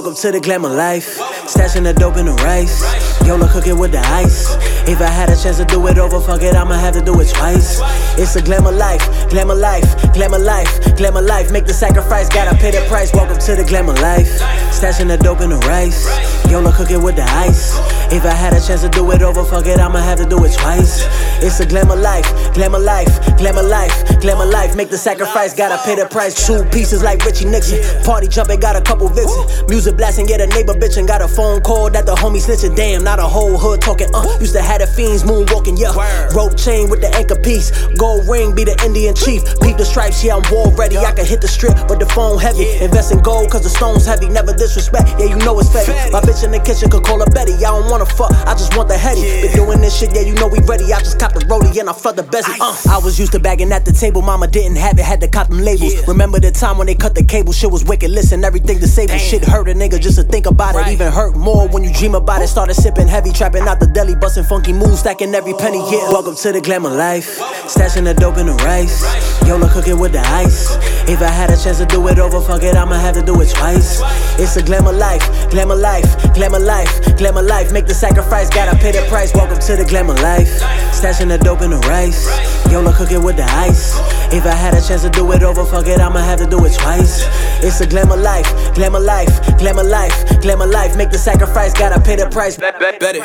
Welcome to the glamour life. Stashing the dope in the rice. Yola cooking with the ice. If I had a chance to do it over, fuck it, I'ma have to do it twice. It's a glamour life, glamour life, glamour life, glamour life. Make the sacrifice, gotta pay the price. Welcome to the glamour life. Stashing the dope in the rice. YOLO cook it with the ice. If I had a chance to do it over, fuck it, I'ma have to do it twice. It's a glamour life, glamour life, glamour life, glamour life. Make the sacrifice, gotta pay the price. Two pieces like Richie Nixon. Party jumping, got a couple vixen. Music blasting, get a neighbor bitchin'. Got a phone call that the homie snitchin'. Damn, not a whole hood talking. Uh, used to have the fiends moonwalking, yeah. Rope chain with the anchor piece. Gold ring, be the Indian chief. Peep the stripes, yeah, I'm war ready. I can hit the strip, but the phone heavy. Invest in gold, cause the stone's heavy. Never disrespect, yeah, you know it's fetty. My bitch in the kitchen could call her Betty. I don't wanna fuck, I just want the heady. Been doing this shit, yeah, you know we ready. I just cop the rollie and I flood the bezzy. Uh, I was used to bagging at the table, mama didn't have it, had to cop them labels. Remember the time when they cut the cable, shit was wicked. Listen, everything disabled, shit hurt a nigga just to think about it. Even hurt more when you dream about it. Started sipping heavy, trapping out the deli, busting funky moves, stacking every penny. Yeah, welcome to the glamour life. Stashing the dope in the rice. Yola cooking with the ice. If I had a chance to do it over, fuck it, I'ma have to do it twice. It's a glamour life, glamour life, glamour life, glamour life. Make the sacrifice, gotta pay the price. Welcome to the glamour life. Stashing the dope in the rice. Yola cooking with the ice. If I had a chance to do it over, fuck it, I'ma have to do it twice. It's a glamour life, glamour life, glamour life, glamour life. Make the sacrifice, gotta pay the price. Better.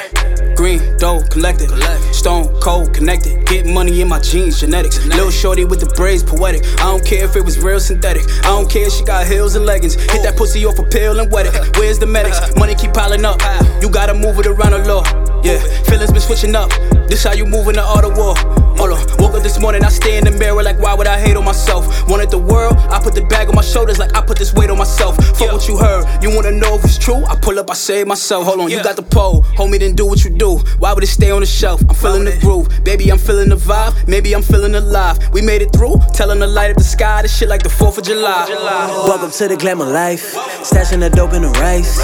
Green, dough, collected. Stone, cold, connected. Get money in my jeans, genetics. Little shorty with the braids, poetic. I don't care if it was real synthetic. I don't care if she got heels and leggings. Hit that pussy off a pill and wet it. Where's the medics? Money keep piling up. You gotta move it around the law. Yeah, feelings been switching up. This how you move in the auto war. This morning, I stay in the mirror like, why would I hate on myself? Wanted the world, I put the bag on my shoulders like I put this weight on myself. Fuck what you heard, you wanna know if it's true? I pull up, I save myself. Hold on, you got the pole, homie, then do what you do. Why would it stay on the shelf? I'm feeling the groove, baby, I'm feeling the vibe. Maybe I'm feeling alive. We made it through, telling the light up the sky. This shit like the 4th of July. Welcome to the glamour life. Stashing the dope in the rice.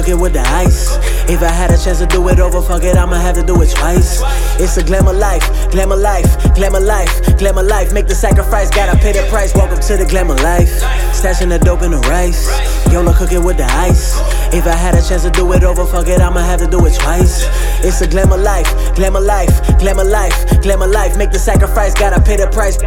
Yola cooking with the ice. If I had a chance to do it over, fuck it, I'ma have to do it twice. It's a glamour life, glamour life, glamour life, glamour life. Make the sacrifice, gotta pay the price. Welcome to the glamour life. Stashing the dope in the rice. YOLO cook it with the ice. If I had a chance to do it over, fuck it, I'ma have to do it twice. It's a glamour life, glamour life, glamour life, glamour life. Make the sacrifice, gotta pay the price.